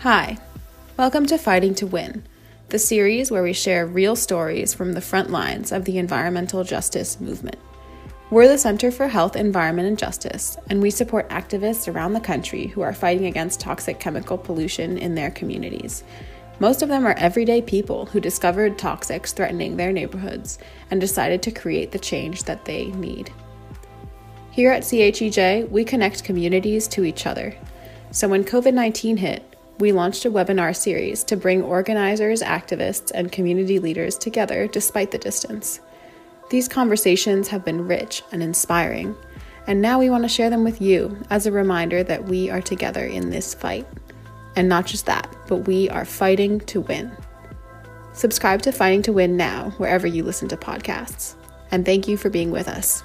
Hi, welcome to Fighting to Win, the series where we share real stories from the front lines of the environmental justice movement. We're the Center for Health, Environment, and Justice, and we support activists around the country who are fighting against toxic chemical pollution in their communities. Most of them are everyday people who discovered toxics threatening their neighborhoods and decided to create the change that they need. Here at CHEJ, we connect communities to each other. So when COVID 19 hit, we launched a webinar series to bring organizers, activists, and community leaders together despite the distance. These conversations have been rich and inspiring, and now we want to share them with you as a reminder that we are together in this fight. And not just that, but we are fighting to win. Subscribe to Fighting to Win now, wherever you listen to podcasts. And thank you for being with us.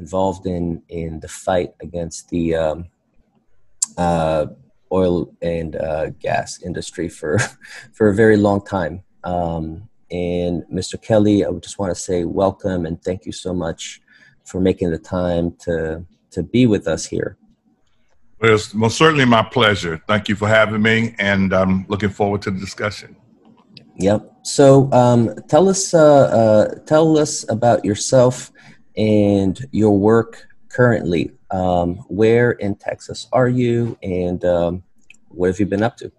Involved in in the fight against the um, uh, oil and uh, gas industry for for a very long time. Um, and Mr. Kelly, I just want to say welcome and thank you so much for making the time to to be with us here. Well, it's most certainly my pleasure. Thank you for having me, and I'm looking forward to the discussion. Yep. So, um, tell us uh, uh, tell us about yourself and your work currently. Um, where in Texas are you, and um, what have you been up to?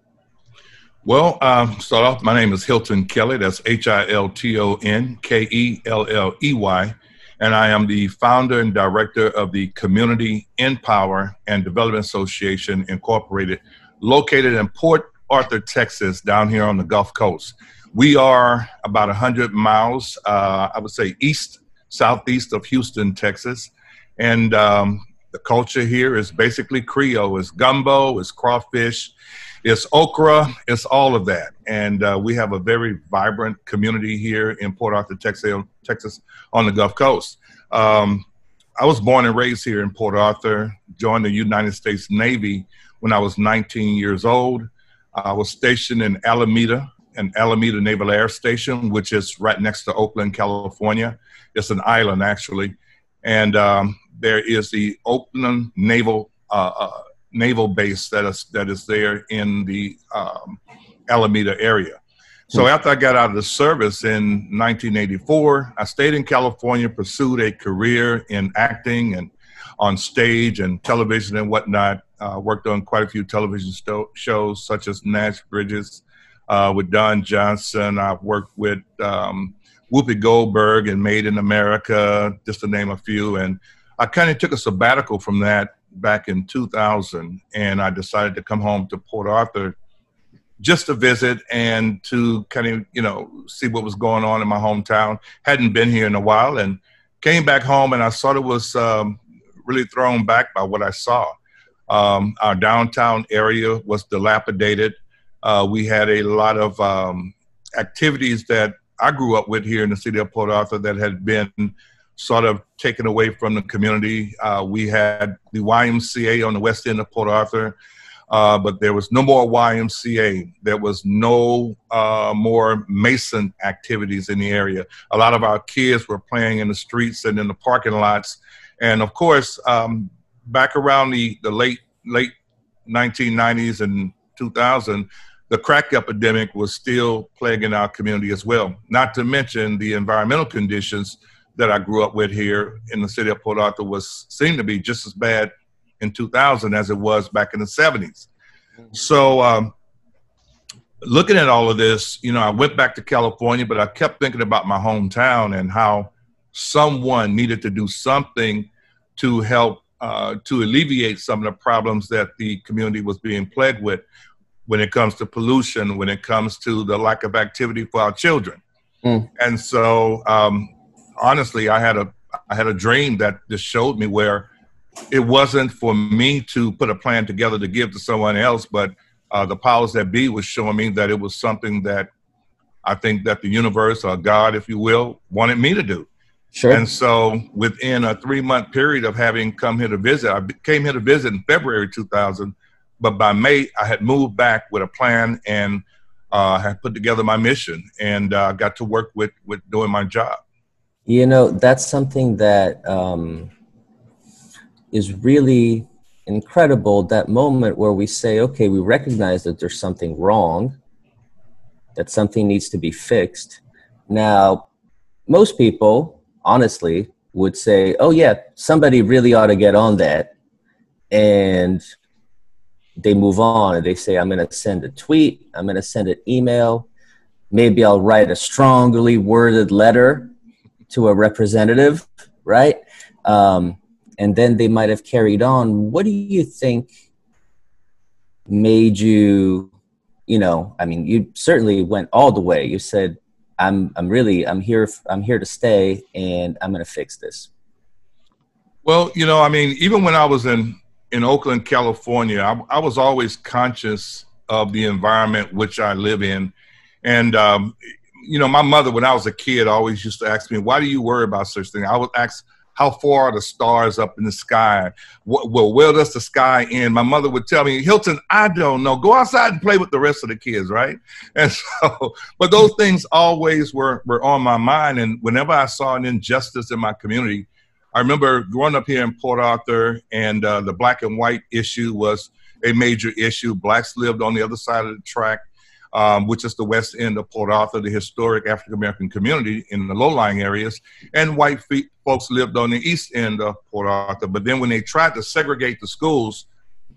Well, um, start off. My name is Hilton Kelley. That's H I L T O N K E L L E Y, and I am the founder and director of the Community In-Power and Development Association Incorporated, located in Port Arthur, Texas, down here on the Gulf Coast. We are about 100 miles, uh, I would say, east southeast of Houston, Texas. And um, the culture here is basically Creole. It's gumbo, it's crawfish, it's okra, it's all of that. And uh, we have a very vibrant community here in Port Arthur, Texas, on the Gulf Coast. Um, I was born and raised here in Port Arthur, joined the United States Navy when I was 19 years old. I was stationed in Alameda, an Alameda Naval Air Station, which is right next to Oakland, California. It's an island, actually. And um, there is the Oakland Naval uh, uh, Naval Base that is, that is there in the um, Alameda area. So hmm. after I got out of the service in 1984, I stayed in California, pursued a career in acting and on stage and television and whatnot. Uh, worked on quite a few television sto- shows such as Nash Bridges, uh, with Don Johnson. I've worked with um, Whoopi Goldberg and Made in America, just to name a few. And I kind of took a sabbatical from that back in 2000, and I decided to come home to Port Arthur just to visit and to kind of you know see what was going on in my hometown. Hadn't been here in a while, and came back home, and I sort of was um, really thrown back by what I saw. Um, our downtown area was dilapidated. Uh, we had a lot of um, activities that I grew up with here in the city of Port Arthur that had been sort of taken away from the community. Uh, we had the YMCA on the west end of Port Arthur, uh, but there was no more YMCA. There was no uh, more Mason activities in the area. A lot of our kids were playing in the streets and in the parking lots. And of course, um, back around the, the late late 1990s and 2000, the crack epidemic was still plaguing our community as well. Not to mention the environmental conditions that I grew up with here in the city of Port Arthur was seemed to be just as bad in 2000 as it was back in the 70s. So, um, looking at all of this, you know, I went back to California, but I kept thinking about my hometown and how someone needed to do something to help uh, to alleviate some of the problems that the community was being plagued with when it comes to pollution, when it comes to the lack of activity for our children. Mm. And so, um, honestly, I had a I had a dream that just showed me where it wasn't for me to put a plan together to give to someone else, but uh, the powers that be was showing me that it was something that I think that the universe or God, if you will, wanted me to do. Sure. And so, within a three month period of having come here to visit, I came here to visit in February 2000 but by May, I had moved back with a plan and uh, had put together my mission and uh, got to work with with doing my job. You know, that's something that um, is really incredible that moment where we say, okay, we recognize that there's something wrong, that something needs to be fixed. Now, most people, honestly, would say, oh, yeah, somebody really ought to get on that. And they move on and they say, I'm going to send a tweet, I'm going to send an email, maybe I'll write a strongly worded letter to a representative, right? Um, and then they might have carried on. What do you think made you, you know, I mean, you certainly went all the way. You said, I'm, I'm really, I'm here, I'm here to stay and I'm going to fix this. Well, you know, I mean, even when I was in, in Oakland, California, I, I was always conscious of the environment which I live in. And, um, you know, my mother, when I was a kid, always used to ask me, why do you worry about such things? I would ask, how far are the stars up in the sky? Well, where does the sky end? My mother would tell me, Hilton, I don't know. Go outside and play with the rest of the kids, right? And so, but those things always were, were on my mind. And whenever I saw an injustice in my community, I remember growing up here in Port Arthur, and uh, the black and white issue was a major issue. Blacks lived on the other side of the track um, which is the west end of Port Arthur, the historic African American community in the low lying areas, and white folks lived on the east end of Port Arthur. But then when they tried to segregate the schools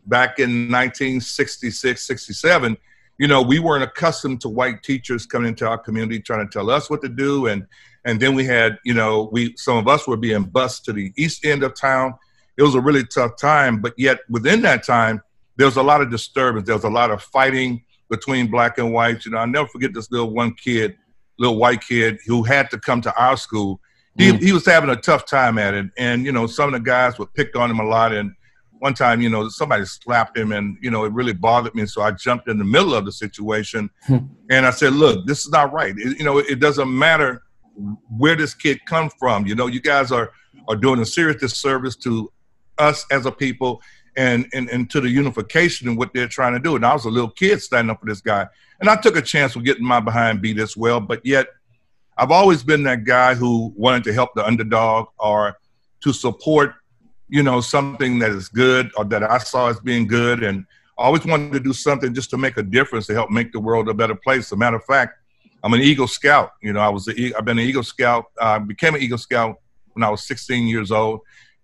back in 1966, 67, you know, we weren't accustomed to white teachers coming into our community trying to tell us what to do. And, and then we had, you know, we, some of us were being bused to the east end of town. It was a really tough time, but yet within that time, there was a lot of disturbance. There was a lot of fighting between black and white. You know, I'll never forget this little one kid, little white kid who had to come to our school. He, mm. he was having a tough time at it. And, you know, some of the guys would pick on him a lot. And one time, you know, somebody slapped him and, you know, it really bothered me. So I jumped in the middle of the situation hmm. and I said, look, this is not right. It, you know, it doesn't matter where this kid come from. You know, you guys are, are doing a serious disservice to us as a people and, and, and to the unification and what they're trying to do. And I was a little kid standing up for this guy. And I took a chance with getting my behind beat as well. But yet, I've always been that guy who wanted to help the underdog or to support, you know, something that is good or that I saw as being good. And I always wanted to do something just to make a difference to help make the world a better place. As a matter of fact, I'm an Eagle Scout. You know, I was a, I've been an Eagle Scout. I became an Eagle Scout when I was 16 years old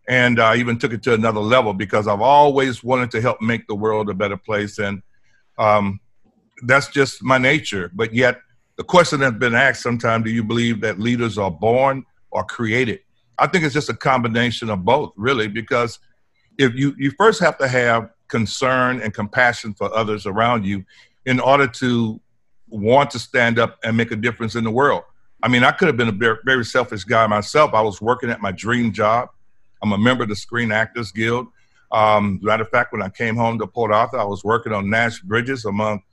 and I even took it to another level because I've always wanted to help make the world a better place, and um, that's just my nature. But yet, the question that's been asked sometimes: Do you believe that leaders are born or created? I think it's just a combination of both, really, because if you you first have to have concern and compassion for others around you in order to want to stand up and make a difference in the world. I mean, I could have been a very, selfish guy myself. I was working at my dream job. I'm a member of the Screen Actors Guild. Um, matter of fact, when I came home to Port Arthur, I was working on Nash Bridges among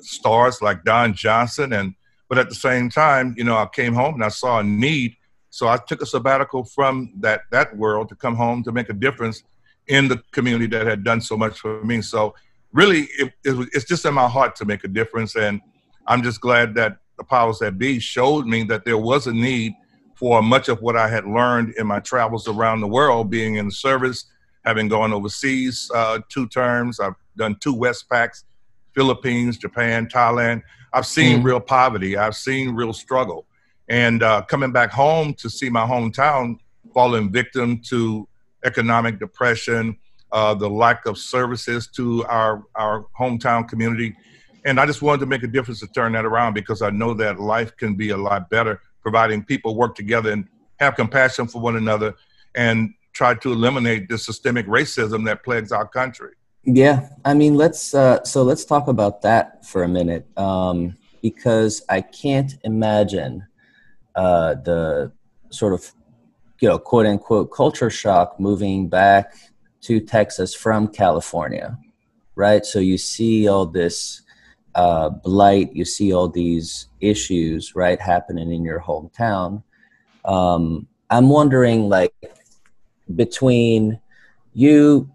stars like Don Johnson. And but at the same time, you know, I came home and I saw a need, so I took a sabbatical from that that world to come home to make a difference in the community that had done so much for me. So really, it, it, it's just in my heart to make a difference, and I'm just glad that the powers that be showed me that there was a need for much of what I had learned in my travels around the world, being in service, having gone overseas uh, two terms. I've done two Westpacs, Philippines, Japan, Thailand. I've seen mm. real poverty. I've seen real struggle. And uh, coming back home to see my hometown falling victim to economic depression, uh, the lack of services to our, our hometown community. And I just wanted to make a difference to turn that around because I know that life can be a lot better providing people work together and have compassion for one another and try to eliminate the systemic racism that plagues our country. Yeah, I mean, let's uh, so let's talk about that for a minute um, because I can't imagine uh, the sort of you know quote unquote culture shock moving back to Texas from California, right? So you see all this uh, blight, you see all these issues, right, happening in your hometown. Um, I'm wondering, like, between you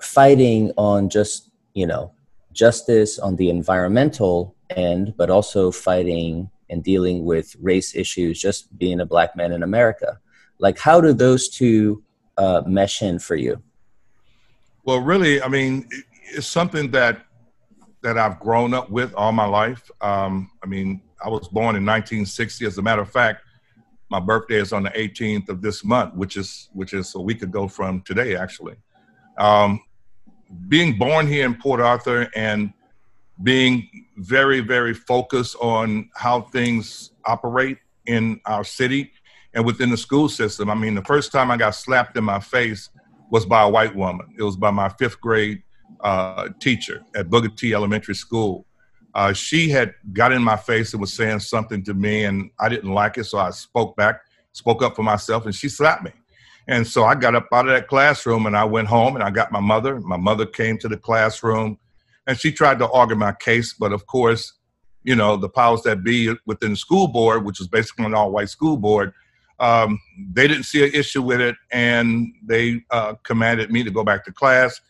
fighting on just, you know, justice on the environmental end, but also fighting and dealing with race issues, just being a black man in America. Like, how do those two uh, mesh in for you? Well, really, I mean, it's something that that I've grown up with all my life. Um, I mean, I was born in 1960. As a matter of fact, my birthday is on the 18th of this month, which is which is a week ago from today, actually. Um, being born here in Port Arthur and being very, very focused on how things operate in our city and within the school system. I mean, the first time I got slapped in my face was by a white woman. It was by my fifth grade uh, teacher at Booker T Elementary School. Uh, she had got in my face and was saying something to me, and I didn't like it, so I spoke back, spoke up for myself, and she slapped me. And so I got up out of that classroom and I went home and I got my mother. My mother came to the classroom and she tried to argue my case, but of course, you know, the powers that be within the school board, which was basically an all white school board, um, they didn't see an issue with it and they uh, commanded me to go back to class.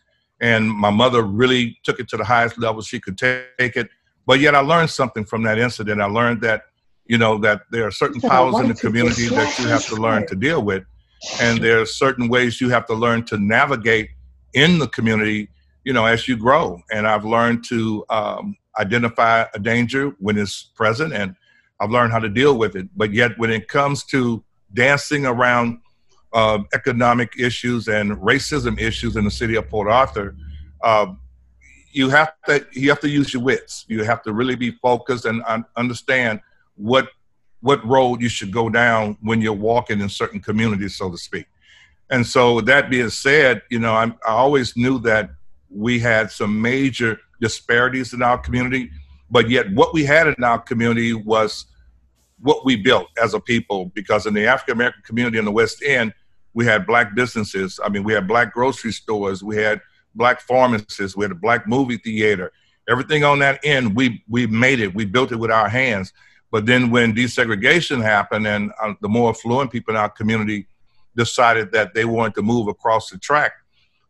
And my mother really took it to the highest level she could take it. But yet I learned something from that incident. I learned that, you know, that there are certain powers in the community that you have to learn to deal with and there are certain ways you have to learn to navigate in the community you know as you grow and i've learned to um, identify a danger when it's present and i've learned how to deal with it but yet when it comes to dancing around uh, economic issues and racism issues in the city of port arthur uh, you have to you have to use your wits you have to really be focused and un- understand what what road you should go down when you're walking in certain communities, so to speak. And so, that being said, you know, I'm, I always knew that we had some major disparities in our community, but yet what we had in our community was what we built as a people. Because in the African American community in the West End, we had black businesses. I mean, we had black grocery stores, we had black pharmacists, we had a black movie theater. Everything on that end, we we made it. We built it with our hands but then when desegregation happened and uh, the more affluent people in our community decided that they wanted to move across the track,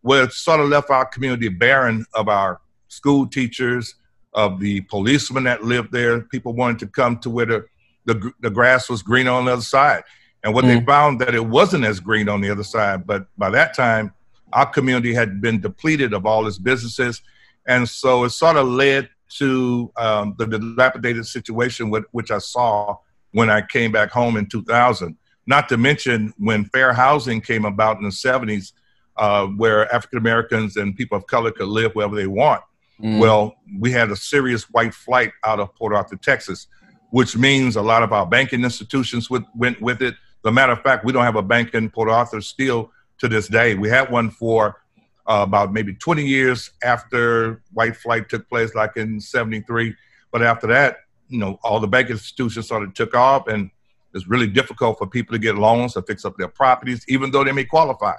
well, it sort of left our community barren of our school teachers, of the policemen that lived there. People wanted to come to where the, the, the grass was green on the other side. And what mm. they found that it wasn't as green on the other side. But by that time, our community had been depleted of all its businesses. And so it sort of led to um, the dilapidated situation with, which I saw when I came back home in 2000. Not to mention when fair housing came about in the 70s, uh, where African Americans and people of color could live wherever they want. Mm. Well, we had a serious white flight out of Port Arthur, Texas, which means a lot of our banking institutions with, went with it. As a matter of fact, we don't have a bank in Port Arthur still to this day. We had one for uh, about maybe 20 years after white flight took place, like in 73. But after that, you know, all the bank institutions sort of took off, and it's really difficult for people to get loans to fix up their properties, even though they may qualify.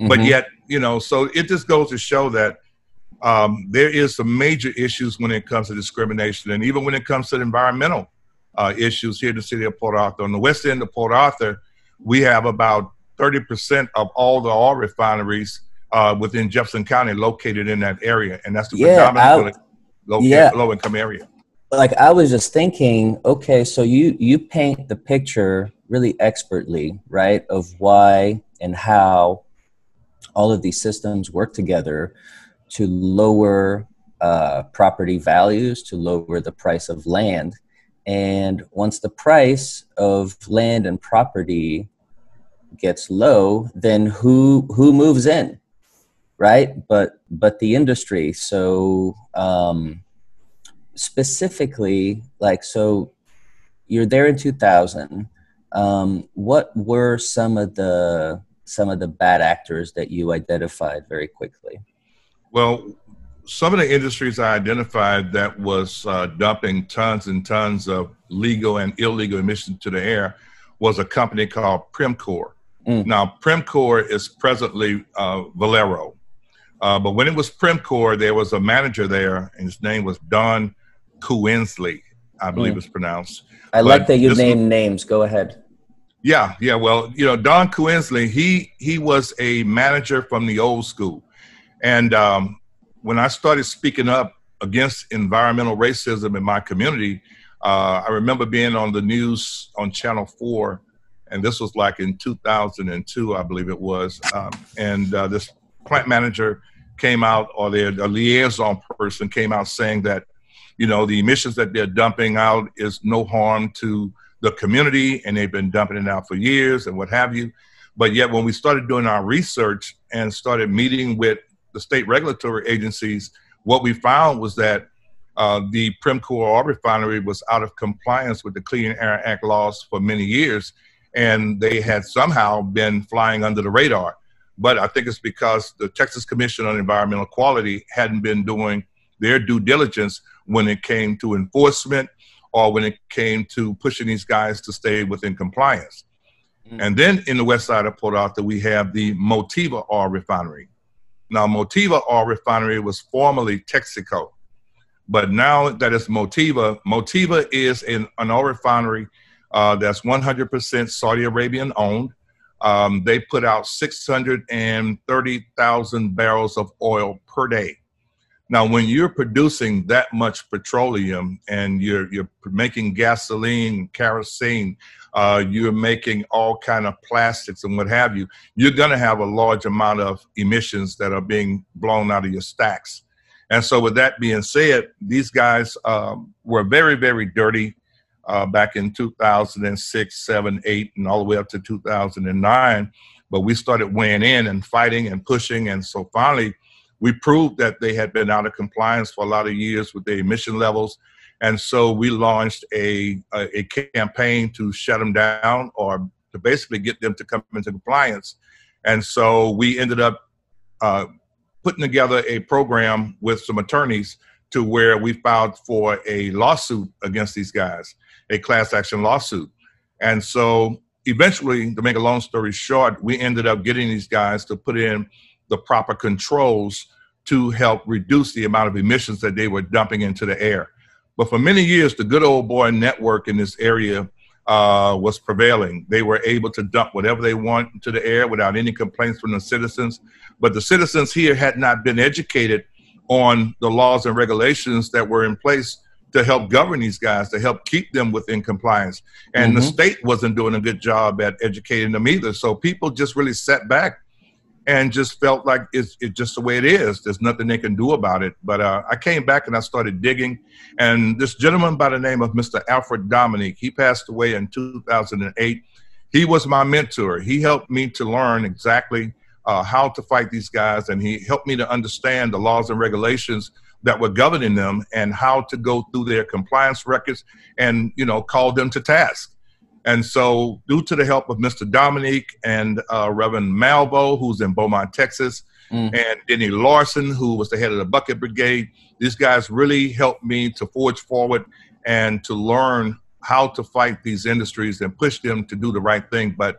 Mm-hmm. But yet, you know, so it just goes to show that um, there is some major issues when it comes to discrimination, and even when it comes to environmental uh, issues here in the city of Port Arthur. On the west end of Port Arthur, we have about 30% of all the oil refineries uh, within Jefferson County located in that area, and that's the yeah, predominantly low, yeah. low income area. Like I was just thinking, okay, so you you paint the picture really expertly, right, of why and how all of these systems work together to lower uh, property values, to lower the price of land. And once the price of land and property gets low, then who who moves in? right? But but the industry. So um, specifically, like so, you're there in 2000. Um, what were some of the some of the bad actors that you identified very quickly? Well, some of the industries I identified that was uh, dumping tons and tons of legal and illegal emissions to the air was a company called Premcor. Mm. Now, Premcor is presently uh, Valero. Uh, but when it was Premcor, there was a manager there, and his name was Don Kuensley, I believe mm. it's pronounced. I but like that you name names. Go ahead. Yeah, yeah. Well, you know, Don Kuensley, he he was a manager from the old school, and um, when I started speaking up against environmental racism in my community, uh, I remember being on the news on Channel Four, and this was like in 2002, I believe it was, um, and uh, this plant manager came out, or their liaison person came out saying that, you know, the emissions that they're dumping out is no harm to the community, and they've been dumping it out for years and what have you. But yet, when we started doing our research and started meeting with the state regulatory agencies, what we found was that uh, the Premcor oil refinery was out of compliance with the Clean Air Act laws for many years, and they had somehow been flying under the radar. But I think it's because the Texas Commission on Environmental Quality hadn't been doing their due diligence when it came to enforcement or when it came to pushing these guys to stay within compliance. Mm-hmm. And then in the west side of Port Arthur, we have the Motiva oil refinery. Now, Motiva oil refinery was formerly Texaco, but now that it's Motiva, Motiva is an, an oil refinery uh, that's 100% Saudi Arabian owned. Um, they put out 630,000 barrels of oil per day. Now, when you're producing that much petroleum and you're you're making gasoline, kerosene, uh, you're making all kind of plastics and what have you, you're going to have a large amount of emissions that are being blown out of your stacks. And so, with that being said, these guys um, were very, very dirty uh, back in 2006, 7, 8, and all the way up to 2009. But we started weighing in and fighting and pushing. And so finally, we proved that they had been out of compliance for a lot of years with their emission levels. And so we launched a, a, a campaign to shut them down or to basically get them to come into compliance. And so we ended up uh, putting together a program with some attorneys to where we filed for a lawsuit against these guys, a class action lawsuit. And so eventually, to make a long story short, we ended up getting these guys to put in the proper controls to help reduce the amount of emissions that they were dumping into the air. But for many years, the good old boy network in this area uh, was prevailing. They were able to dump whatever they want into the air without any complaints from the citizens. But the citizens here had not been educated on the laws and regulations that were in place to help govern these guys, to help keep them within compliance. And mm-hmm. the state wasn't doing a good job at educating them either. So people just really sat back and just felt like it's, it's just the way it is. There's nothing they can do about it. But uh, I came back and I started digging. And this gentleman by the name of Mr. Alfred Dominique, he passed away in 2008. He was my mentor. He helped me to learn exactly uh, how to fight these guys, and he helped me to understand the laws and regulations that were governing them and how to go through their compliance records and you know call them to task and so, due to the help of Mr. Dominique and uh, Reverend Malveaux, who's in Beaumont, Texas, mm. and Denny Larson, who was the head of the Bucket Brigade, these guys really helped me to forge forward and to learn how to fight these industries and push them to do the right thing. But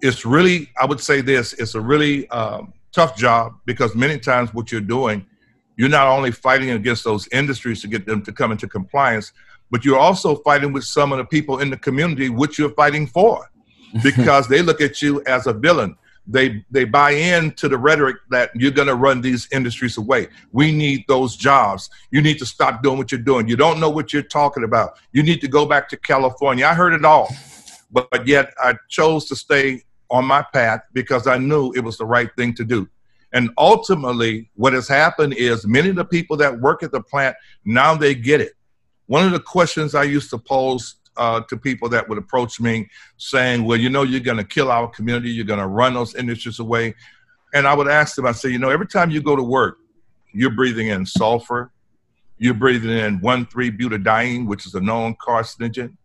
it's really, I would say this, it's a really um, tough job because many times what you're doing, you're not only fighting against those industries to get them to come into compliance, but you're also fighting with some of the people in the community which you're fighting for because they look at you as a villain. They they buy into the rhetoric that you're going to run these industries away. We need those jobs. You need to stop doing what you're doing. You don't know what you're talking about. You need to go back to california. I heard it all but, but yet i chose to stay on my path because i knew it was the right thing to do. And ultimately what has happened is many of the people that work at the plant now they get it one of the questions I used to pose uh, to people that would approach me saying, well, you know, you're going to kill our community, you're going to run those industries away. And I would ask them, I say, you know, every time you go to work, you're breathing in sulfur, you're breathing in 1,3-butadiene, which is a known carcinogen.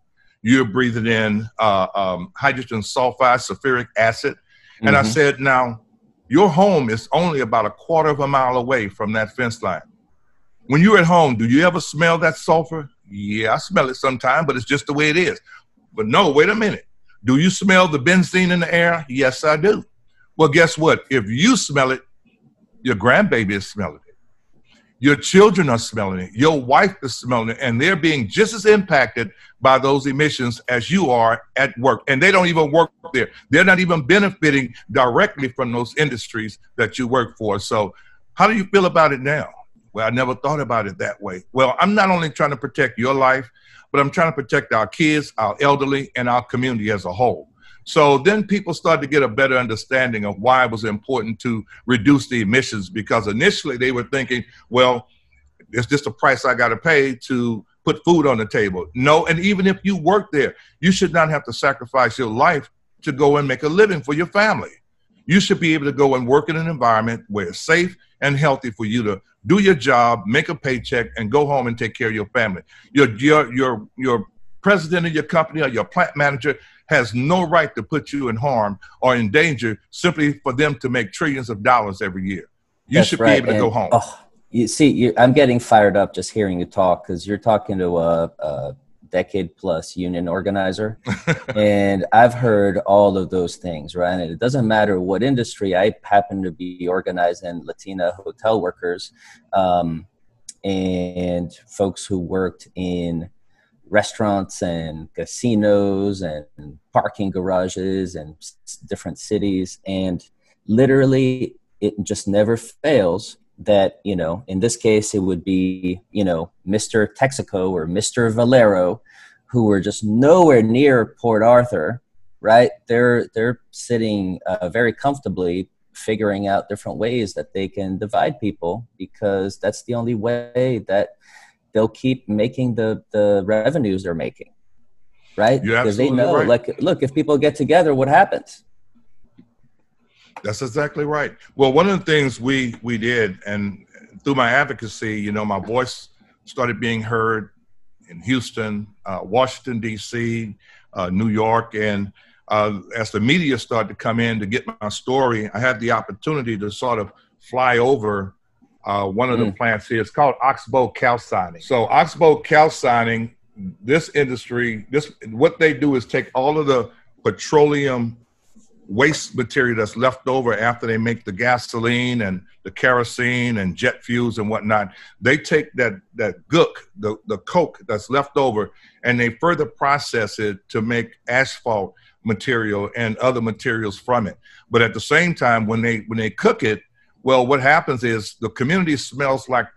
You're breathing in uh, um, hydrogen sulfide, sulfuric acid. And mm-hmm. I said, now, your home is only about a quarter of a mile away from that fence line. When you're at home, do you ever smell that sulfur? Yeah, I smell it sometimes, but it's just the way it is. But no, wait a minute. Do you smell the benzene in the air? Yes, I do. Well, guess what? If you smell it, your grandbaby is smelling it. Your children are smelling it. Your wife is smelling it. And they're being just as impacted by those emissions as you are at work. And they don't even work there. They're not even benefiting directly from those industries that you work for. So, how do you feel about it now? Well, I never thought about it that way. Well, I'm not only trying to protect your life, but I'm trying to protect our kids, our elderly, and our community as a whole. So then people started to get a better understanding of why it was important to reduce the emissions because initially they were thinking, well, it's just a price I got to pay to put food on the table. No, and even if you work there, you should not have to sacrifice your life to go and make a living for your family. You should be able to go and work in an environment where it's safe and healthy for you to do your job, make a paycheck, and go home and take care of your family. Your your your your president of your company or your plant manager has no right to put you in harm or in danger simply for them to make trillions of dollars every year. You That's should right. be able to and, go home. Oh, you see, you, I'm getting fired up just hearing you talk because you're talking to a, a decade plus union organizer. and I've heard all of those things, right? And it doesn't matter what industry. I happen to be organizing Latina hotel workers um, and folks who worked in restaurants and casinos and parking garages and different cities. And literally, it just never fails that you know in this case it would be you know mr texaco or mr valero who were just nowhere near port arthur right? They're they're sitting uh, very comfortably figuring out different ways that they can divide people because that's the only way that they'll keep making the the revenues they're making right? Because they know right. like look if people get together what happens That's exactly right. Well, one of the things we we did, and through my advocacy, you know, my voice started being heard in Houston, uh, Washington D.C., uh, New York, and uh, as the media started to come in to get my story, I had the opportunity to sort of fly over uh, one of the Mm. plants here. It's called Oxbow Calcining. So Oxbow Calcining, this industry, this what they do is take all of the petroleum waste material that's left over after they make the gasoline and the kerosene and jet fuels and whatnot. They take that that gook, the, the coke that's left over, and they further process it to make asphalt material and other materials from it. But at the same time, when they when they cook it, well, what happens is the community smells like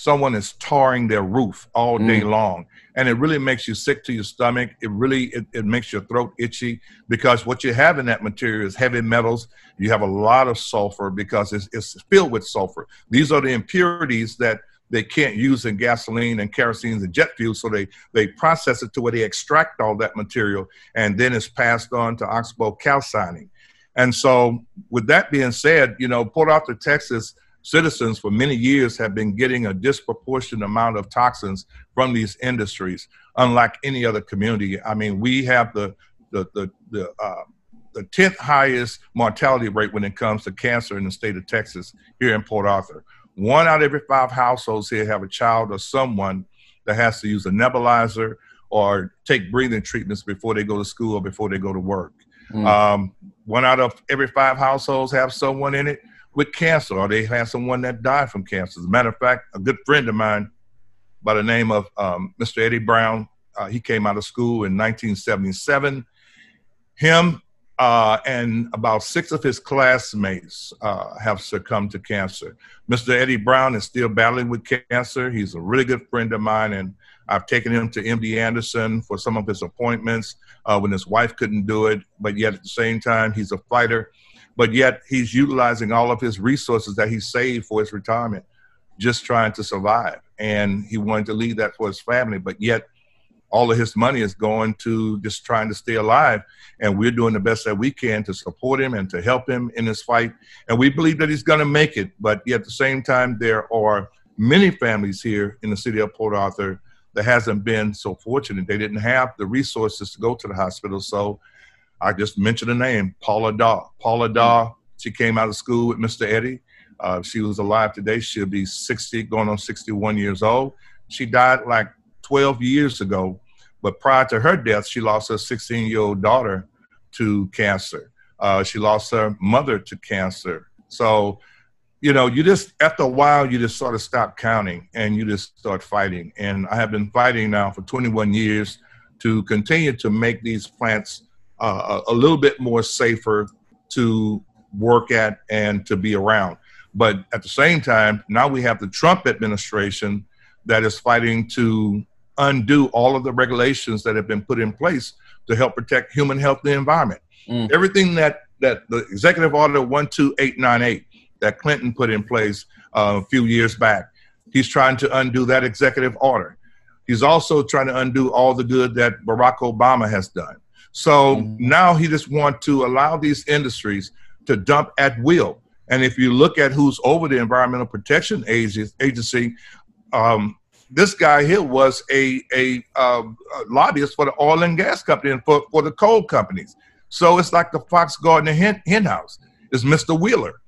someone is tarring their roof all day mm. long. And it really makes you sick to your stomach. It really it, it makes your throat itchy because what you have in that material is heavy metals. You have a lot of sulfur because it's, it's filled with sulfur. These are the impurities that they can't use in gasoline and kerosene and jet fuel so they they process it to where they extract all that material and then it's passed on to oxbow calcining and so with that being said you know port arthur texas citizens for many years have been getting a disproportionate amount of toxins from these industries, unlike any other community. I mean, we have the the the the, uh, the tenth highest mortality rate when it comes to cancer in the state of Texas here in Port Arthur. One out of every five households here have a child or someone that has to use a nebulizer or take breathing treatments before they go to school or before they go to work. Mm. Um, one out of every five households have someone in it with cancer, or they had someone that died from cancer. As a matter of fact, a good friend of mine by the name of um, Mr. Eddie Brown, uh, he came out of school in 1977. Him uh, and about six of his classmates uh, have succumbed to cancer. Mr. Eddie Brown is still battling with cancer. He's a really good friend of mine, and I've taken him to MD Anderson for some of his appointments uh, when his wife couldn't do it. But yet, at the same time, he's a fighter. But yet, he's utilizing all of his resources that he saved for his retirement, just trying to survive. And he wanted to leave that for his family. But yet, all of his money is going to just trying to stay alive. And we're doing the best that we can to support him and to help him in his fight. And we believe that he's going to make it. But yet at the same time, there are many families here in the city of Port Arthur that hasn't been so fortunate. They didn't have the resources to go to the hospital. So I just mentioned a name, Paula Daw. Paula Daw, she came out of school with Mr. Eddie. Uh, she was alive today. She'll be 60, going on 61 years old. She died like 12 years ago. But prior to her death, she lost her 16 year old daughter to cancer. Uh, she lost her mother to cancer. So, you know, you just, after a while, you just sort of stop counting and you just start fighting. And I have been fighting now for 21 years to continue to make these plants uh, a little bit more safer to work at and to be around. But at the same time, now we have the Trump administration that is fighting to undo all of the regulations that have been put in place to help protect human health and the environment. Mm. Everything that that the executive order 12898 that Clinton put in place uh, a few years back, he's trying to undo that executive order. He's also trying to undo all the good that Barack Obama has done. So mm. now he just wants to allow these industries to dump at will. And if you look at who's over the Environmental Protection Agency, um, this guy here was a, a, uh, a, lobbyist for the oil and gas company and for, for the coal companies. So it's like the Fox Gardner hen, hen house is Mr. Wheeler.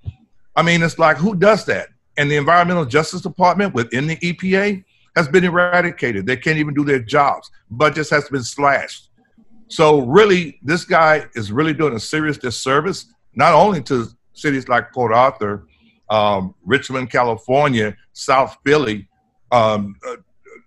I mean, it's like who does that? And the Environmental Justice Department within the EPA has been eradicated. They can't even do their jobs. Budgets has been slashed. So really, this guy is really doing a serious disservice, not only to cities like Port Arthur, um, Richmond, California, South Philly, um, uh,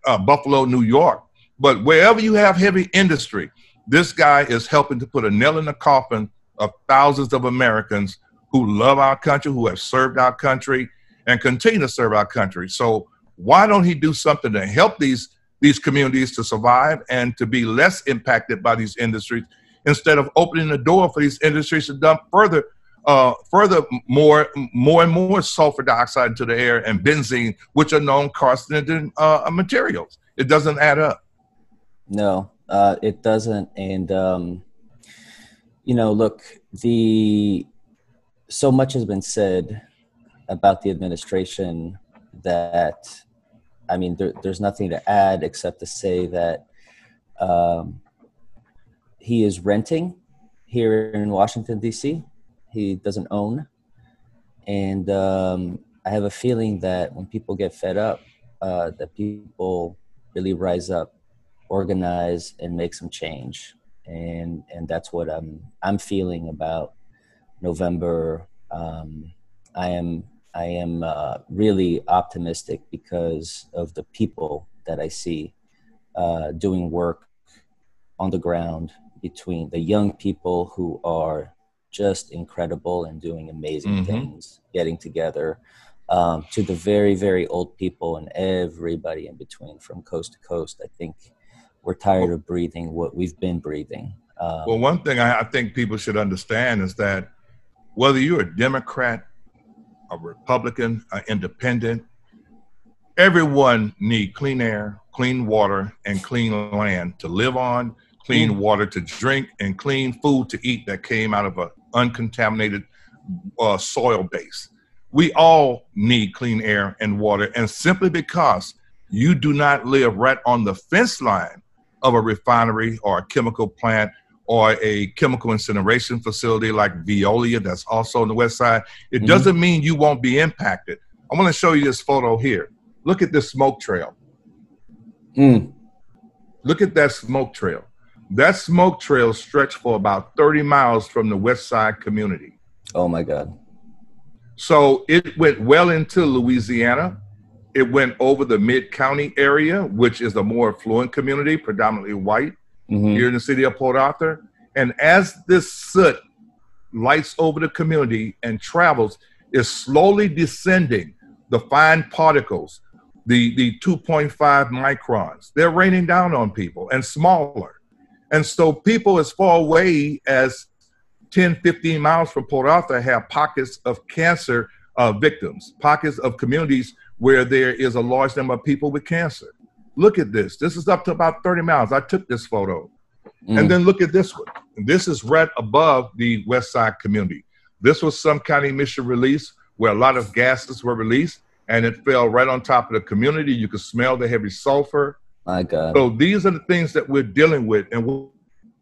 uh, Buffalo, New York, but wherever you have heavy industry, this guy is helping to put a nail in the coffin of thousands of Americans who love our country, who have served our country, and continue to serve our country. So why don't he do something to help these these communities to survive and to be less impacted by these industries instead of opening the door for these industries to dump further uh, further more more and more sulfur dioxide into the air and benzene, which are known carcinogen uh, materials. It doesn't add up. No, uh, it doesn't. And um, you know, look, the so much has been said about the administration that I mean, there, there's nothing to add except to say that um, he is renting here in Washington D.C. He doesn't own, and um, I have a feeling that when people get fed up, uh, that people really rise up, organize, and make some change, and and that's what I'm I'm feeling about November. Um, I am I am uh, really optimistic because of the people that I see uh, doing work on the ground between the young people who are just incredible and doing amazing mm-hmm. things, getting together, um, to the very, very old people and everybody in between from coast to coast. I think we're tired of breathing what we've been breathing. Um, well, one thing I, I think people should understand is that whether you're a Democrat, a Republican, an independent. Everyone need clean air, clean water, and clean land to live on, clean mm. water to drink, and clean food to eat that came out of an uncontaminated uh, soil base. We all need clean air and water, and simply because you do not live right on the fence line of a refinery or a chemical plant or a chemical incineration facility like Veolia that's also on the west side, it mm-hmm. doesn't mean you won't be impacted. I want to show you this photo here. Look at this smoke trail. Mm. Look at that smoke trail. That smoke trail stretched for about 30 miles from the west side community. Oh my God. So it went well into Louisiana. It went over the mid county area, which is a more affluent community, predominantly white mm-hmm. here in the city of Port Arthur. And as this soot lights over the community and travels, is slowly descending the fine particles, the, the 2.5 microns. They're raining down on people and smaller. And so people as far away as 10, 15 miles from Port Arthur have pockets of cancer uh, victims, pockets of communities where there is a large number of people with cancer. Look at this. This is up to about 30 miles. I took this photo. Mm. And then look at this one. This is right above the West Side community. This was some kind of emission release where a lot of gases were released and it fell right on top of the community. You could smell the heavy sulfur. My God. So these are the things that we're dealing with. And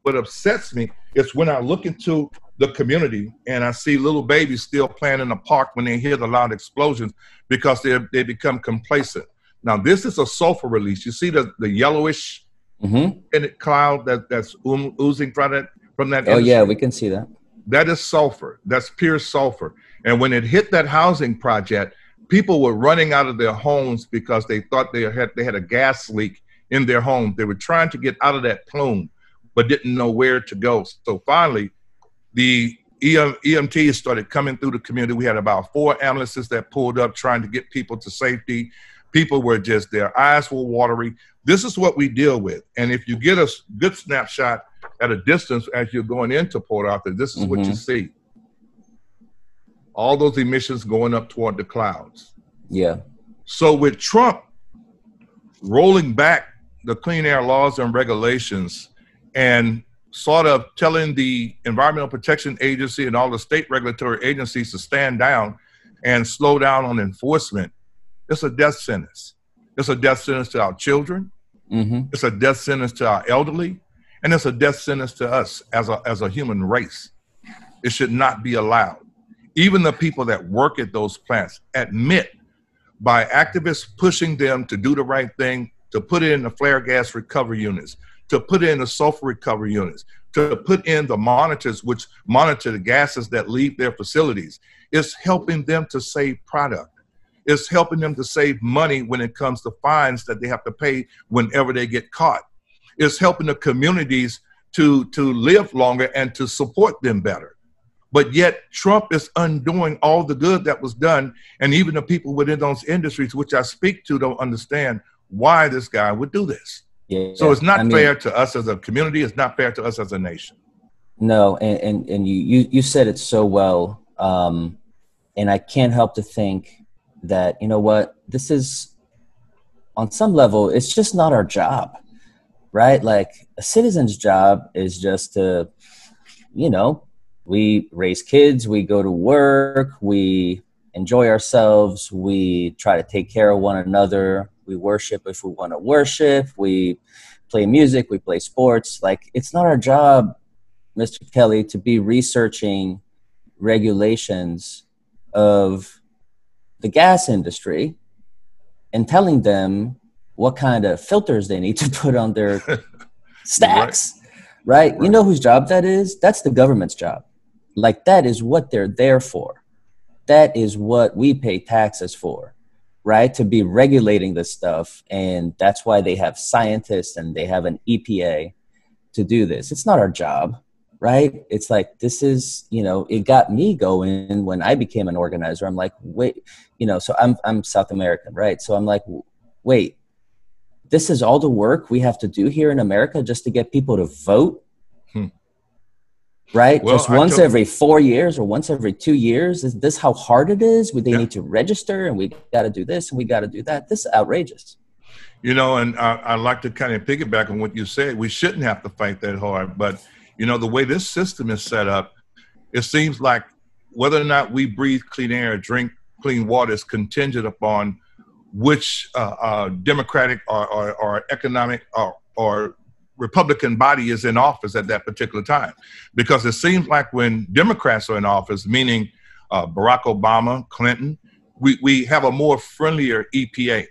what upsets me is when I look into the community and I see little babies still playing in the park when they hear the loud explosions because they they become complacent. Now, this is a sulfur release. You see the, the yellowish mm-hmm. cloud that, that's oozing from that from that. Oh industry? yeah, we can see that. That is sulfur. That's pure sulfur. And when it hit that housing project, people were running out of their homes because they thought they had they had a gas leak in their home. They were trying to get out of that plume, but didn't know where to go. So finally, the EM, EMTs started coming through the community. We had about four ambulances that pulled up trying to get people to safety. People were just, their eyes were watery. This is what we deal with. And if you get a good snapshot at a distance as you're going into Port Arthur, this is mm-hmm. what you mm-hmm. see. All those emissions going up toward the clouds. Yeah. So with Trump rolling back the clean air laws and regulations and sort of telling the Environmental Protection Agency and all the state regulatory agencies to stand down and slow down on enforcement, it's a death sentence. It's a death sentence to our children. Mm-hmm. It's a death sentence to our elderly. And it's a death sentence to us as a, as a human race. It should not be allowed. Even the people that work at those plants admit by activists pushing them to do the right thing, to put in the flare gas recovery units, to put in the sulfur recovery units, to put in the monitors which monitor the gases that leave their facilities. It's helping them to save product. It's helping them to save money when it comes to fines that they have to pay whenever they get caught. It's helping the communities to, to live longer and to support them better. But yet, Trump is undoing all the good that was done. And even the people within those industries, which I speak to, don't understand why this guy would do this. Yeah, so it's not I mean, fair to us as a community. It's not fair to us as a nation. No, and and, and you, you you said it so well, um, and I can't help to think that you know what this is on some level. It's just not our job, right? Like a citizen's job is just to, you know, we raise kids, we go to work, we enjoy ourselves, we try to take care of one another, we worship if we want to worship, we play music, we play sports. Like it's not our job, Mr. Kelly, to be researching regulations of the gas industry and telling them what kind of filters they need to put on their stacks. Right. right? You know whose job that is? That's the government's job. Like that is what they're there for. That is what we pay taxes for right? To be regulating this stuff. And that's why they have scientists and they have an EPA to do this. It's not our job, right? It's like, this is, you know, it got me going when I became an organizer. I'm like, wait, you know, so I'm, I'm South American, right? So I'm like, wait, this is all the work we have to do here in America just to get people to vote hmm. right? Well, Just once every four years or once every two years. Is this how hard it is? Would they yeah. need to register and we got to do this and we got to do that? This is outrageous. You know, and I, I like to kind of piggyback on what you said. We shouldn't have to fight that hard, but you know, the way this system is set up, it seems like whether or not we breathe clean air, drink clean water is contingent upon which uh, uh, democratic or, or, or economic or, or Republican body is in office at that particular time. Because it seems like when Democrats are in office, meaning uh, Barack Obama, Clinton, we, we have a more friendlier EPA.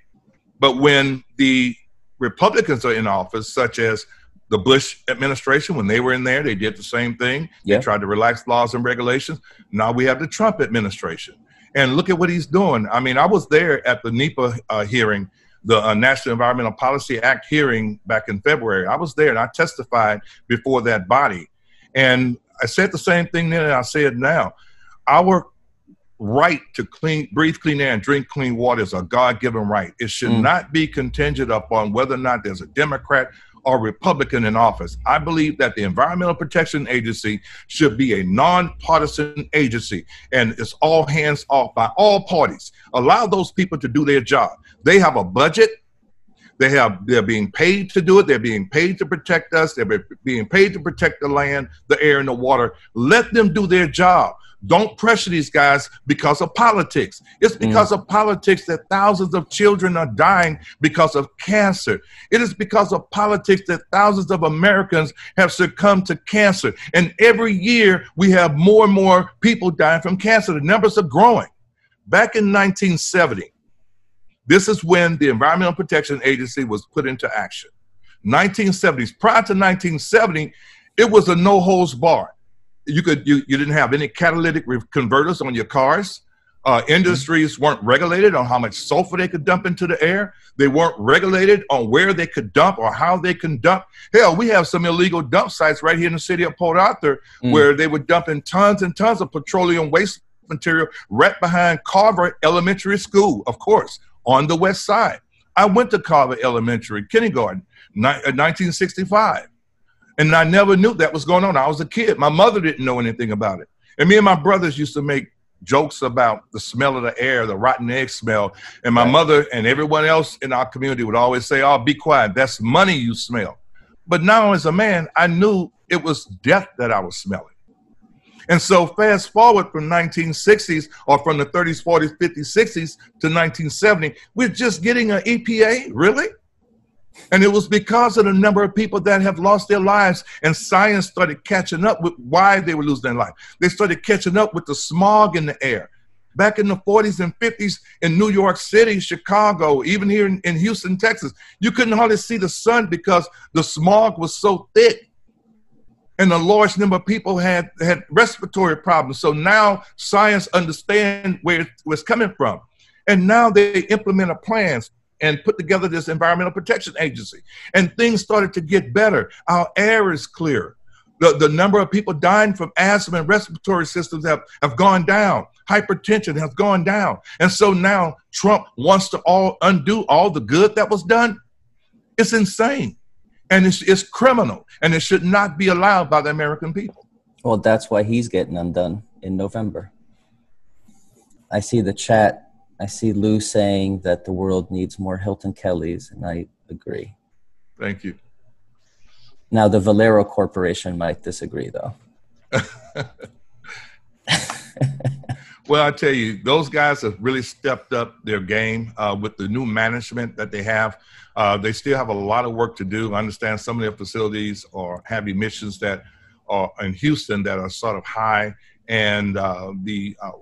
But when the Republicans are in office, such as the Bush administration, when they were in there, they did the same thing. They tried to relax laws and regulations. Now we have the Trump administration. And look at what he's doing. I mean, I was there at the NEPA uh, hearing the uh, National Environmental Policy Act hearing back in February. I was there and I testified before that body. And I said the same thing then and I say it now. Our right to clean, breathe clean air and drink clean water is a God given right. It should mm. not be contingent upon whether or not there's a Democrat or Republican in office. I believe that the Environmental Protection Agency should be a nonpartisan agency and it's all hands off by all parties. Allow those people to do their job. They have a budget. They have they're being paid to do it. They're being paid to protect us. They're being paid to protect the land, the air, and the water. Let them do their job. Don't pressure these guys because of politics. It's mm. because mm. of politics that thousands of children are dying because of cancer. It is because of politics that thousands of Americans have succumbed to cancer. And every year we have more and more people dying from cancer. The numbers are growing. Back in 1970, this is when the Environmental Protection Agency was put into action. 1970s. Prior to 1970, it was a no holds bar. You could you, you didn't have any catalytic converters on your cars. Uh, industries weren't regulated on how much sulfur they could dump into the air. They weren't regulated on where they could dump or how they can dump. Hell, we have some illegal dump sites right here in the city of Port Arthur mm. where they were dumping tons and tons of petroleum waste material right behind Carver Elementary School, of course, on the west side. I went to Carver Elementary kindergarten, 1965. And I never knew that was going on. I was a kid. My mother didn't know anything about it. And me and my brothers used to make jokes about the smell of the air, the rotten egg smell. And my right. mother and everyone else in our community would always say, Oh, be quiet. That's money you smell. But now as a man, I knew it was death that I was smelling. And so fast forward from 1960s or from the 30s, 40s, 50s, 60s to 1970, we're just getting an EPA, really? And it was because of the number of people that have lost their lives, and science started catching up with why they were losing their life. They started catching up with the smog in the air. Back in the 40s and 50s in New York City, Chicago, even here in, in Houston, Texas, you couldn't hardly see the sun because the smog was so thick and a large number of people had had respiratory problems. So now science understand where it's coming from, and now they implement a plans and put together this environmental protection agency, and things started to get better. Our air is clear. The, the number of people dying from asthma and respiratory systems have, have gone down. Hypertension has gone down. And so now Trump wants to all undo all the good that was done. It's insane and it's, it's criminal and it should not be allowed by the American people. Well, that's why he's getting undone in November. I see the chat. I see Lou saying that the world needs more Hilton Kellys, and I agree. Thank you. Now, the Valero Corporation might disagree, though. well, I tell you, those guys have really stepped up their game uh, with the new management that they have. Uh, they still have a lot of work to do. I understand some of their facilities are have emissions that are in Houston that are sort of high, and uh, the uh,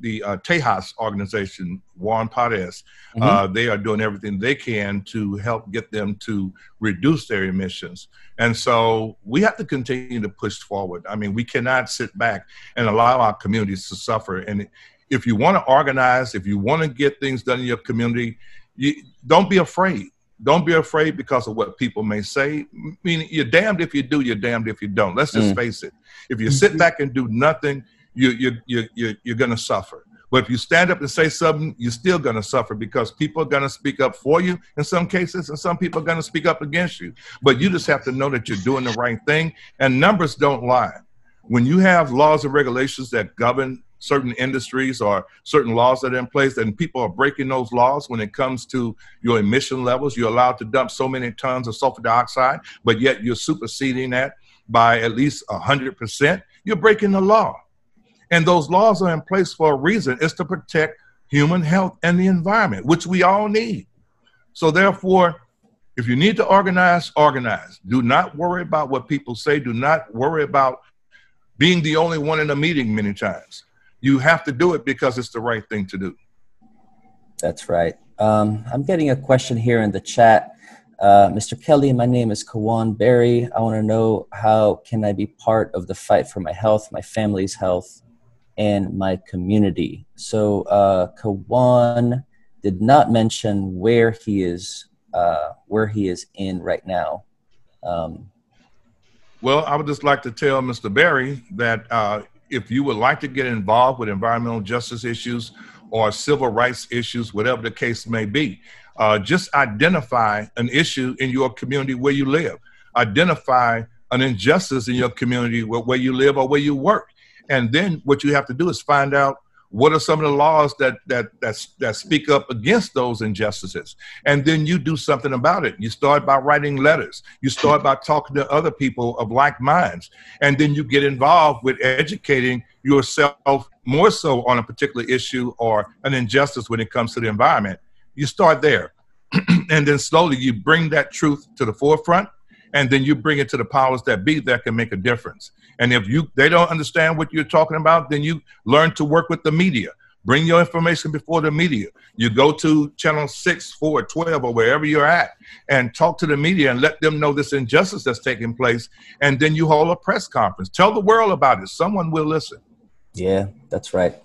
the uh, Tejas organization, Juan Parras, mm-hmm. uh, they are doing everything they can to help get them to reduce their emissions. And so we have to continue to push forward. I mean, we cannot sit back and allow our communities to suffer. And if you want to organize, if you want to get things done in your community, you, don't be afraid don't be afraid because of what people may say. I mean, you're damned if you do, you're damned if you don't. Let's just mm. face it. If you sit back and do nothing, you, you, you, you, you're going to suffer. But if you stand up and say something, you're still going to suffer because people are going to speak up for you in some cases, and some people are going to speak up against you. But you just have to know that you're doing the right thing, and numbers don't lie. When you have laws and regulations that govern certain industries or certain laws that are in place and people are breaking those laws when it comes to your emission levels you're allowed to dump so many tons of sulfur dioxide but yet you're superseding that by at least 100% you're breaking the law and those laws are in place for a reason it's to protect human health and the environment which we all need so therefore if you need to organize organize do not worry about what people say do not worry about being the only one in a meeting many times you have to do it because it's the right thing to do. That's right. Um, I'm getting a question here in the chat. Uh, Mr. Kelly, my name is Kawan Berry. I want to know how can I be part of the fight for my health, my family's health, and my community. So uh, Kawan did not mention where he is, uh, where he is in right now. Um, well, I would just like to tell Mr. Berry that uh, if you would like to get involved with environmental justice issues or civil rights issues, whatever the case may be, uh, just identify an issue in your community where you live. Identify an injustice in your community where, where you live or where you work. And then what you have to do is find out what are some of the laws that that that that speak up against those injustices. And then you do something about it. You start by writing letters. You start by talking to other people of like minds. And then you get involved with educating yourself more so on a particular issue or an injustice when it comes to the environment. You start there. And then slowly you bring that truth to the forefront and then you bring it to the powers that be that can make a difference and if you they don't understand what you're talking about, then you learn to work with the media. Bring your information before the media. You go to channel 6, 4, 12, or wherever you're at and talk to the media and let them know this injustice that's taking place. And then you hold a press conference. Tell the world about it. Someone will listen. Yeah, that's right.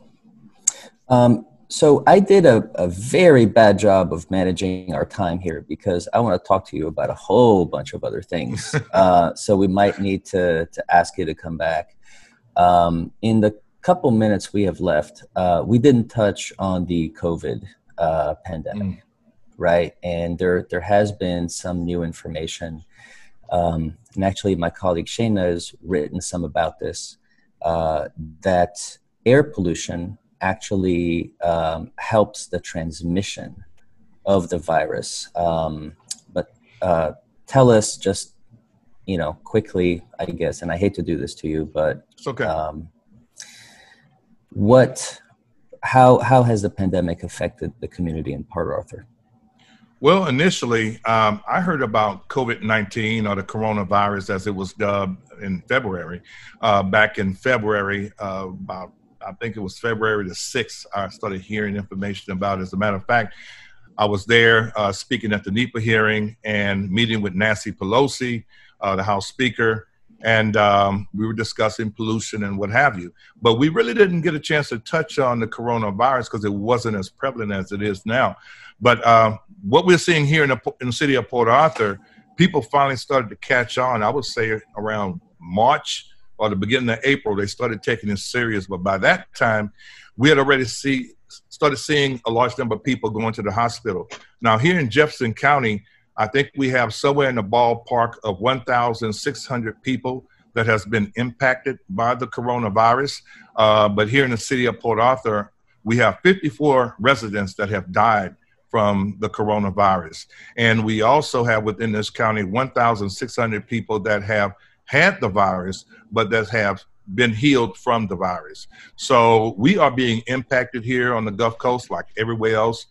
Um, so I did a, a very bad job of managing our time here because I want to talk to you about a whole bunch of other things. uh, so we might need to to ask you to come back. Um, in the couple minutes we have left, uh, we didn't touch on the COVID uh, pandemic, mm. right? And there there has been some new information. um, and actually my colleague Shayna has written some about this, uh, that air pollution actually um, helps the transmission of the virus. Um, but uh, tell us just, you know, quickly, I guess, and I hate to do this to you, but it's okay. Um, what, how, how has the pandemic affected the community in Port Arthur? Well, initially, um, I heard about COVID 19 or the coronavirus as it was dubbed in February. Uh, back in February, uh, about I think it was February the 6th, I started hearing information about it. As a matter of fact, I was there uh, speaking at the NEPA hearing and meeting with Nancy Pelosi, uh, the House Speaker, and um, we were discussing pollution and what have you. But we really didn't get a chance to touch on the coronavirus because it wasn't as prevalent as it is now. But uh, what we're seeing here in the, in the city of Port Arthur, people finally started to catch on. I would say around March or the beginning of April, they started taking it serious. But by that time, we had already see started seeing a large number of people going to the hospital. Now here in Jefferson County, I think we have somewhere in the ballpark of 1,600 people that has been impacted by the coronavirus. Uh, but here in the city of Port Arthur, we have 54 residents that have died from the coronavirus. And we also have within this county 1,600 people that have had the virus, but that have been healed from the virus. So we are being impacted here on the Gulf Coast like everywhere else.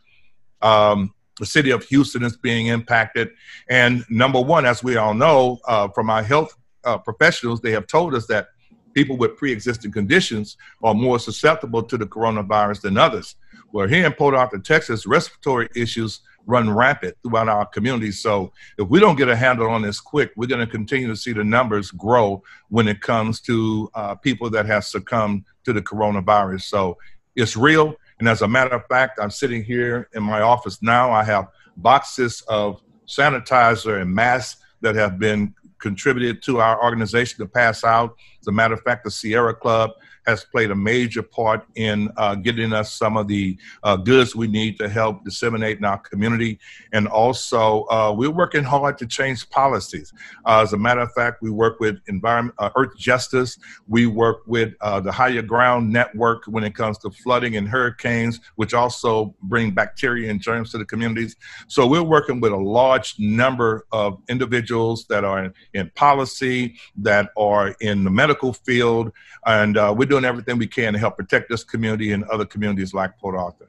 Um, the city of Houston is being impacted. And number one, as we all know uh, from our health uh, professionals, they have told us that people with pre existing conditions are more susceptible to the coronavirus than others. Well, here in Port Arthur, Texas, respiratory issues run rampant throughout our community. So if we don't get a handle on this quick, we're going to continue to see the numbers grow when it comes to uh, people that have succumbed to the coronavirus. So it's real. And as a matter of fact, I'm sitting here in my office now. I have boxes of sanitizer and masks that have been contributed to our organization to pass out. As a matter of fact, the Sierra Club has played a major part in uh, getting us some of the uh, goods we need to help disseminate in our community. And also, uh, we're working hard to change policies. Uh, as a matter of fact, we work with environment, uh, Earthjustice. We work with uh, the Higher Ground Network when it comes to flooding and hurricanes, which also bring bacteria and germs to the communities. So we're working with a large number of individuals that are in, in policy, that are in the medical field, and we're doing everything we can to help protect this community and other communities like Port Arthur.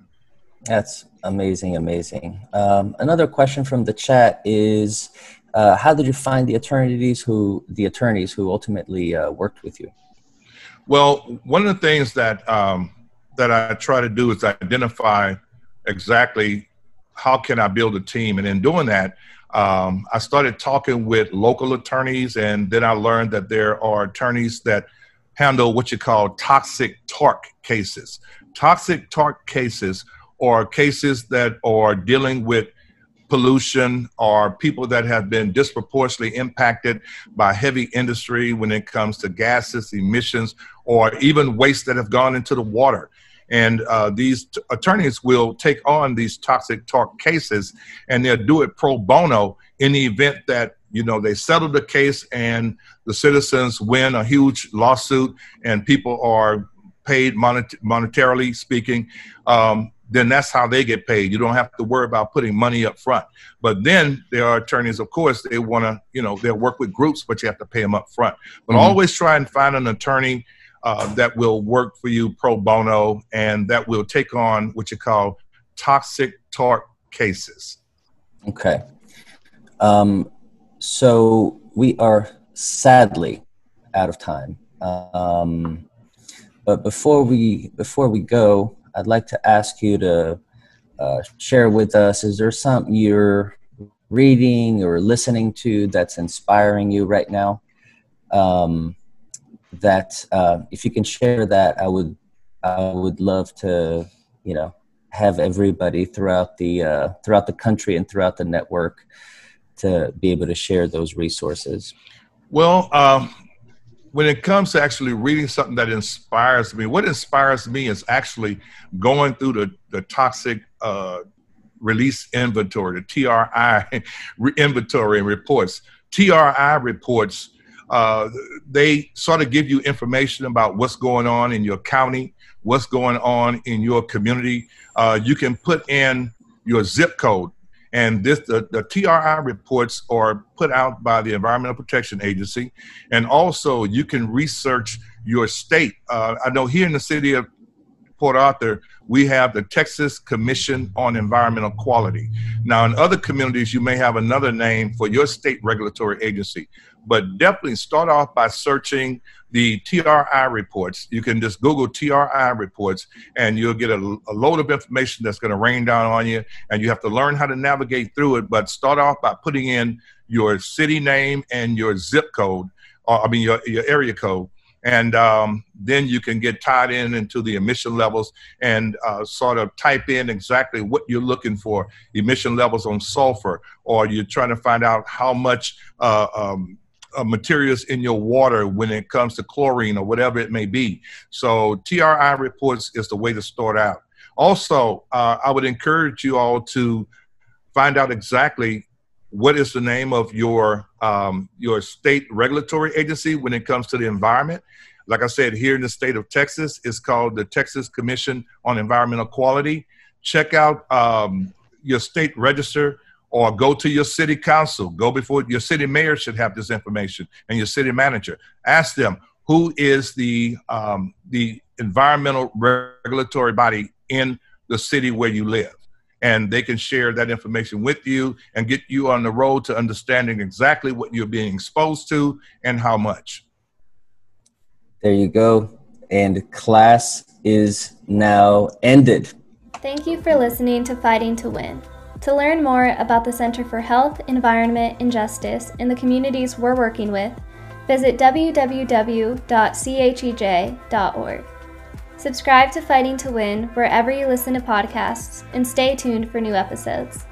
That's amazing, amazing. Um, another question from the chat is, uh, how did you find the attorneys who the attorneys who ultimately uh, worked with you? Well, one of the things that um, that I try to do is identify exactly how can I build a team, and in doing that, um, I started talking with local attorneys, and then I learned that there are attorneys that handle what you call toxic tort cases. Toxic tort cases are cases that are dealing with pollution or people that have been disproportionately impacted by heavy industry when it comes to gases, emissions, or even waste that have gone into the water. And uh, these t- attorneys will take on these toxic tort cases and they'll do it pro bono in the event that you know they settle the case and the citizens win a huge lawsuit and people are paid monet- monetarily speaking um, then that's how they get paid. You don't have to worry about putting money up front. But then there are attorneys of course they want to you know they'll work with groups but you have to pay them up front. But mm-hmm. always try and find an attorney uh, that will work for you pro bono and that will take on what you call toxic tort cases. Okay. Um, so we are sadly out of time. Um, but before we before we go, I'd like to ask you to uh, share with us: Is there something you're reading or listening to that's inspiring you right now? Um, that uh, if you can share that, I would I would love to you know have everybody throughout the uh, throughout the country and throughout the network to be able to share those resources? Well, um, when it comes to actually reading something that inspires me, what inspires me is actually going through the, the toxic uh, release inventory, the TRI inventory and reports TRI reports, uh, they sort of give you information about what's going on in your county, what's going on in your community. Uh, you can put in your zip code. And this the, the TRI reports are put out by the Environmental Protection Agency. And also you can research your state. Uh, I know here in the city of Port Arthur, we have the Texas Commission on Environmental Quality. Now, in other communities, you may have another name for your state regulatory agency, but definitely start off by searching the TRI reports. You can just Google TRI reports and you'll get a, a load of information that's going to rain down on you, and you have to learn how to navigate through it. But start off by putting in your city name and your zip code, or I mean, your, your area code and um, then you can get tied in into the emission levels and uh, sort of type in exactly what you're looking for emission levels on sulfur or you're trying to find out how much uh, um, uh, materials in your water when it comes to chlorine or whatever it may be. So tri reports is the way to start out. Also uh, i would encourage you all to find out exactly what is the name of your um, your state regulatory agency when it comes to the environment. Like I said, here in the state of Texas, it's called the Texas Commission on Environmental Quality. Check out um, your state register or go to your city council. Go before your city mayor should have this information and your city manager. Ask them who is the um, the environmental regulatory body in the city where you live and they can share that information with you and get you on the road to understanding exactly what you're being exposed to and how much. There you go. And class is now ended. Thank you for listening to Fighting to Win. To learn more about the Center for Health, Environment, and Justice in the communities we're working with, visit www.chej.org. Subscribe to Fighting to Win wherever you listen to podcasts and stay tuned for new episodes.